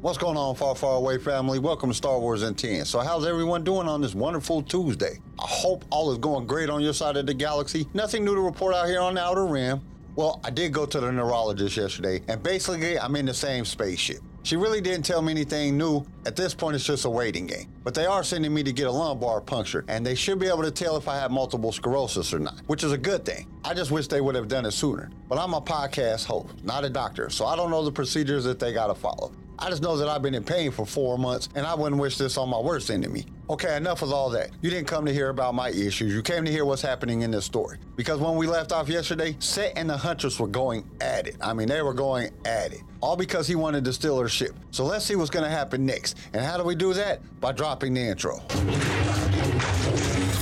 What's going on, far, far away family? Welcome to Star Wars in 10. So, how's everyone doing on this wonderful Tuesday? I hope all is going great on your side of the galaxy. Nothing new to report out here on the Outer Rim. Well, I did go to the neurologist yesterday, and basically, I'm in the same spaceship. She really didn't tell me anything new. At this point, it's just a waiting game. But they are sending me to get a lumbar puncture, and they should be able to tell if I have multiple sclerosis or not, which is a good thing. I just wish they would have done it sooner. But I'm a podcast host, not a doctor, so I don't know the procedures that they gotta follow. I just know that I've been in pain for four months, and I wouldn't wish this on my worst enemy. Okay, enough of all that. You didn't come to hear about my issues. You came to hear what's happening in this story. Because when we left off yesterday, Set and the Huntress were going at it. I mean, they were going at it. All because he wanted to steal her ship. So let's see what's gonna happen next. And how do we do that? By dropping the intro.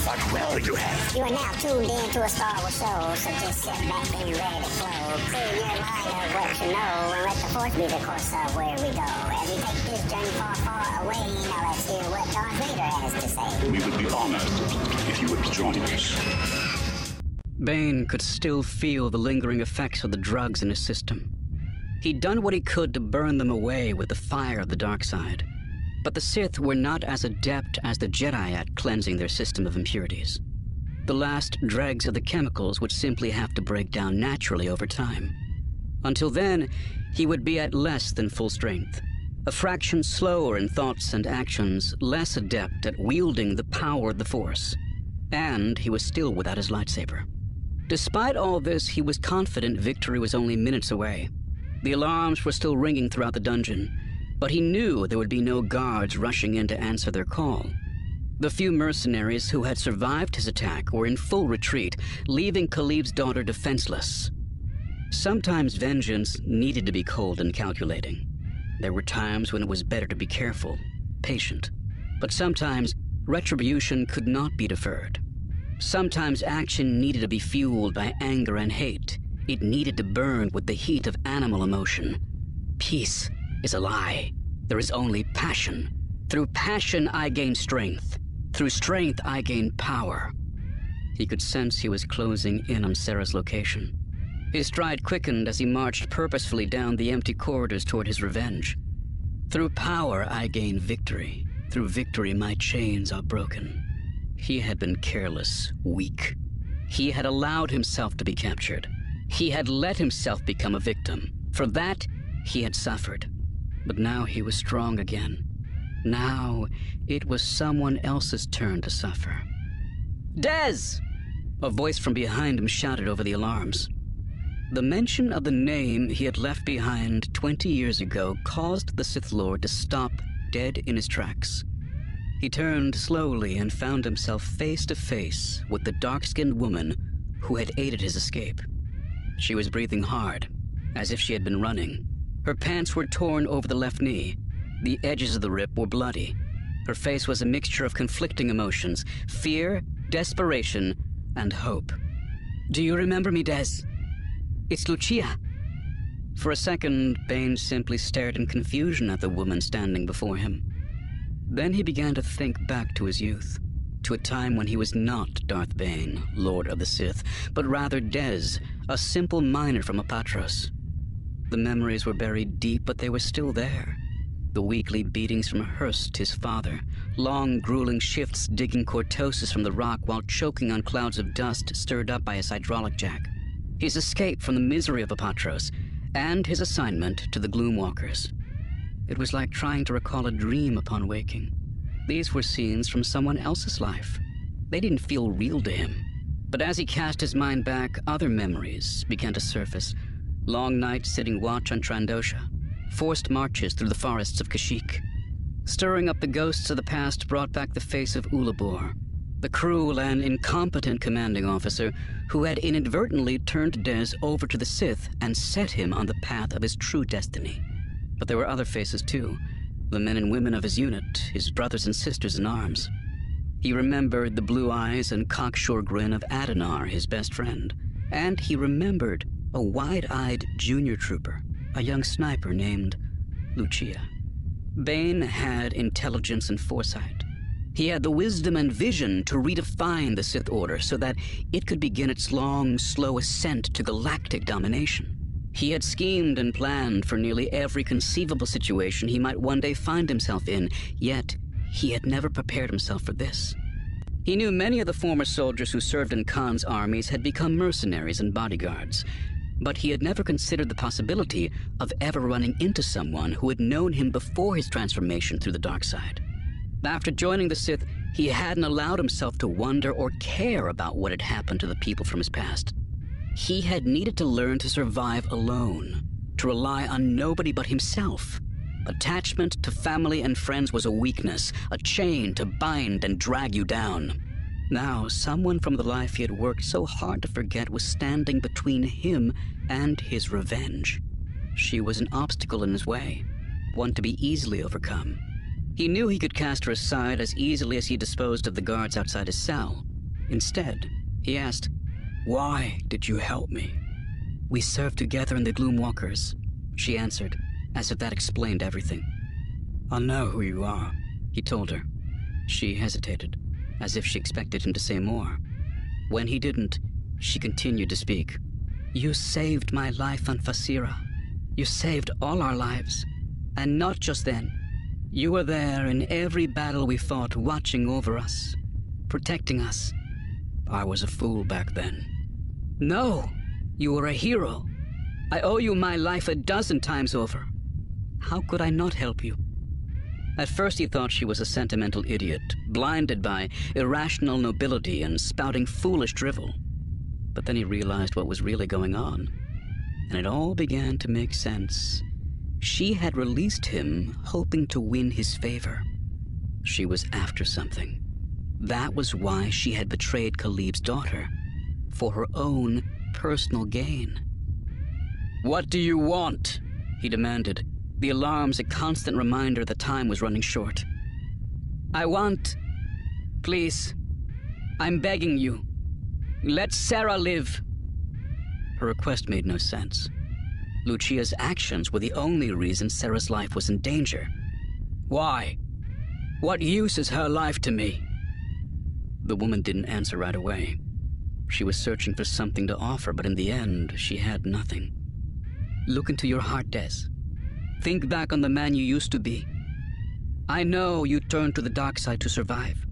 What will you have? You are now tuned in to a Star Wars show, so just sit back and ready to flow. Clear your mind of what you know, and let the force be the course of where we go. As we take this journey far, far away, now let's hear what Darth Vader has to say. We would be honored if you would join us. Bane could still feel the lingering effects of the drugs in his system. He'd done what he could to burn them away with the fire of the dark side. But the Sith were not as adept as the Jedi at cleansing their system of impurities. The last dregs of the chemicals would simply have to break down naturally over time. Until then, he would be at less than full strength, a fraction slower in thoughts and actions, less adept at wielding the power of the Force. And he was still without his lightsaber. Despite all this, he was confident victory was only minutes away. The alarms were still ringing throughout the dungeon, but he knew there would be no guards rushing in to answer their call. The few mercenaries who had survived his attack were in full retreat, leaving Caleb's daughter defenseless. Sometimes vengeance needed to be cold and calculating. There were times when it was better to be careful, patient. But sometimes retribution could not be deferred. Sometimes action needed to be fueled by anger and hate. It needed to burn with the heat of animal emotion. Peace is a lie. There is only passion. Through passion, I gain strength. Through strength, I gain power. He could sense he was closing in on Sarah's location. His stride quickened as he marched purposefully down the empty corridors toward his revenge. Through power, I gain victory. Through victory, my chains are broken. He had been careless, weak. He had allowed himself to be captured. He had let himself become a victim. For that, he had suffered. But now he was strong again. Now it was someone else's turn to suffer. Des! A voice from behind him shouted over the alarms. The mention of the name he had left behind 20 years ago caused the Sith Lord to stop dead in his tracks. He turned slowly and found himself face to face with the dark skinned woman who had aided his escape. She was breathing hard, as if she had been running. Her pants were torn over the left knee. The edges of the rip were bloody. Her face was a mixture of conflicting emotions fear, desperation, and hope. Do you remember me, Des? It's Lucia. For a second, Bane simply stared in confusion at the woman standing before him. Then he began to think back to his youth, to a time when he was not Darth Bane, Lord of the Sith, but rather Des, a simple miner from Apatros. The memories were buried deep, but they were still there. The weekly beatings from Hurst, his father, long, grueling shifts digging cortosis from the rock while choking on clouds of dust stirred up by his hydraulic jack, his escape from the misery of Apatros, and his assignment to the Gloomwalkers. It was like trying to recall a dream upon waking. These were scenes from someone else's life. They didn't feel real to him. But as he cast his mind back, other memories began to surface. Long nights sitting watch on Trandosha, forced marches through the forests of Kashyyyk. Stirring up the ghosts of the past brought back the face of Ulabore, the cruel and incompetent commanding officer who had inadvertently turned Des over to the Sith and set him on the path of his true destiny. But there were other faces too the men and women of his unit, his brothers and sisters in arms. He remembered the blue eyes and cocksure grin of Adenar, his best friend. And he remembered a wide eyed junior trooper, a young sniper named Lucia. Bane had intelligence and foresight. He had the wisdom and vision to redefine the Sith Order so that it could begin its long, slow ascent to galactic domination. He had schemed and planned for nearly every conceivable situation he might one day find himself in, yet he had never prepared himself for this. He knew many of the former soldiers who served in Kaan's armies had become mercenaries and bodyguards, but he had never considered the possibility of ever running into someone who had known him before his transformation through the dark side. After joining the Sith, he hadn't allowed himself to wonder or care about what had happened to the people from his past. He had needed to learn to survive alone, to rely on nobody but himself. Attachment to family and friends was a weakness, a chain to bind and drag you down. Now, someone from the life he had worked so hard to forget was standing between him and his revenge. She was an obstacle in his way, one to be easily overcome. He knew he could cast her aside as easily as he disposed of the guards outside his cell. Instead, he asked, why did you help me? We served together in the Gloomwalkers, she answered, as if that explained everything. I'll know who you are, he told her. She hesitated, as if she expected him to say more. When he didn't, she continued to speak. You saved my life on Phaseera. You saved all our lives. And not just then. You were there in every battle we fought, watching over us, protecting us. I was a fool back then. No, you were a hero. I owe you my life a dozen times over. How could I not help you? At first, he thought she was a sentimental idiot, blinded by irrational nobility and spouting foolish drivel. But then he realized what was really going on, and it all began to make sense. She had released him, hoping to win his favor. She was after something. That was why she had betrayed Caleb's daughter for her own personal gain. What do you want? he demanded, the alarms a constant reminder that time was running short. I want. Please. I'm begging you. Let Sarah live. Her request made no sense. Lucia's actions were the only reason Sarah's life was in danger. Why? What use is her life to me? The woman didn't answer right away. She was searching for something to offer, but in the end, she had nothing. Look into your heart, Des. Think back on the man you used to be. I know you turned to the dark side to survive.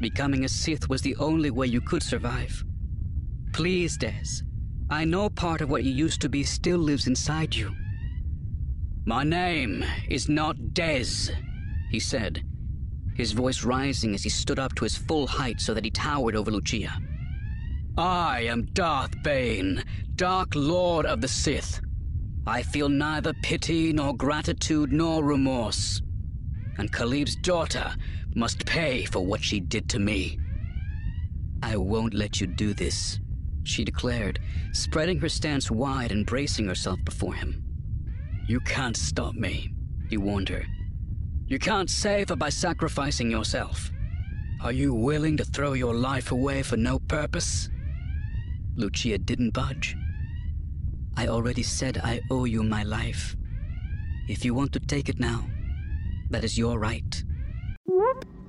Becoming a Sith was the only way you could survive. Please, Des. I know part of what you used to be still lives inside you. My name is not Des, he said, his voice rising as he stood up to his full height so that he towered over Lucia. I am Darth Bane, Dark Lord of the Sith. I feel neither pity nor gratitude nor remorse. And Caleb's daughter must pay for what she did to me. I won't let you do this, she declared, spreading her stance wide and bracing herself before him. You can't stop me, he warned her. You can't save her by sacrificing yourself. Are you willing to throw your life away for no purpose? Lucia didn't budge. I already said I owe you my life. If you want to take it now, that is your right.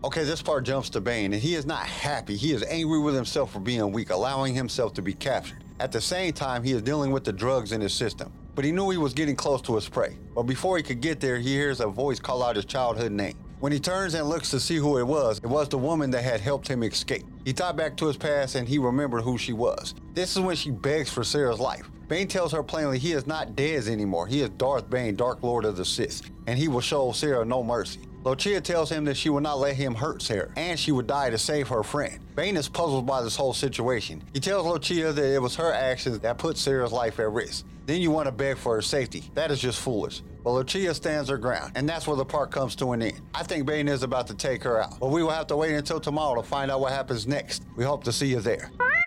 Okay, this part jumps to Bane, and he is not happy. He is angry with himself for being weak, allowing himself to be captured. At the same time, he is dealing with the drugs in his system. But he knew he was getting close to his prey. But before he could get there, he hears a voice call out his childhood name. When he turns and looks to see who it was, it was the woman that had helped him escape. He thought back to his past and he remembered who she was. This is when she begs for Sarah's life. Bane tells her plainly he is not Des anymore. He is Darth Bane, Dark Lord of the Sith, and he will show Sarah no mercy. Lucia tells him that she will not let him hurt Sarah, and she would die to save her friend. Bane is puzzled by this whole situation. He tells Lucia that it was her actions that put Sarah's life at risk. Then you want to beg for her safety. That is just foolish. But Lucia stands her ground, and that's where the part comes to an end. I think Bane is about to take her out, but we will have to wait until tomorrow to find out what happens next. We hope to see you there.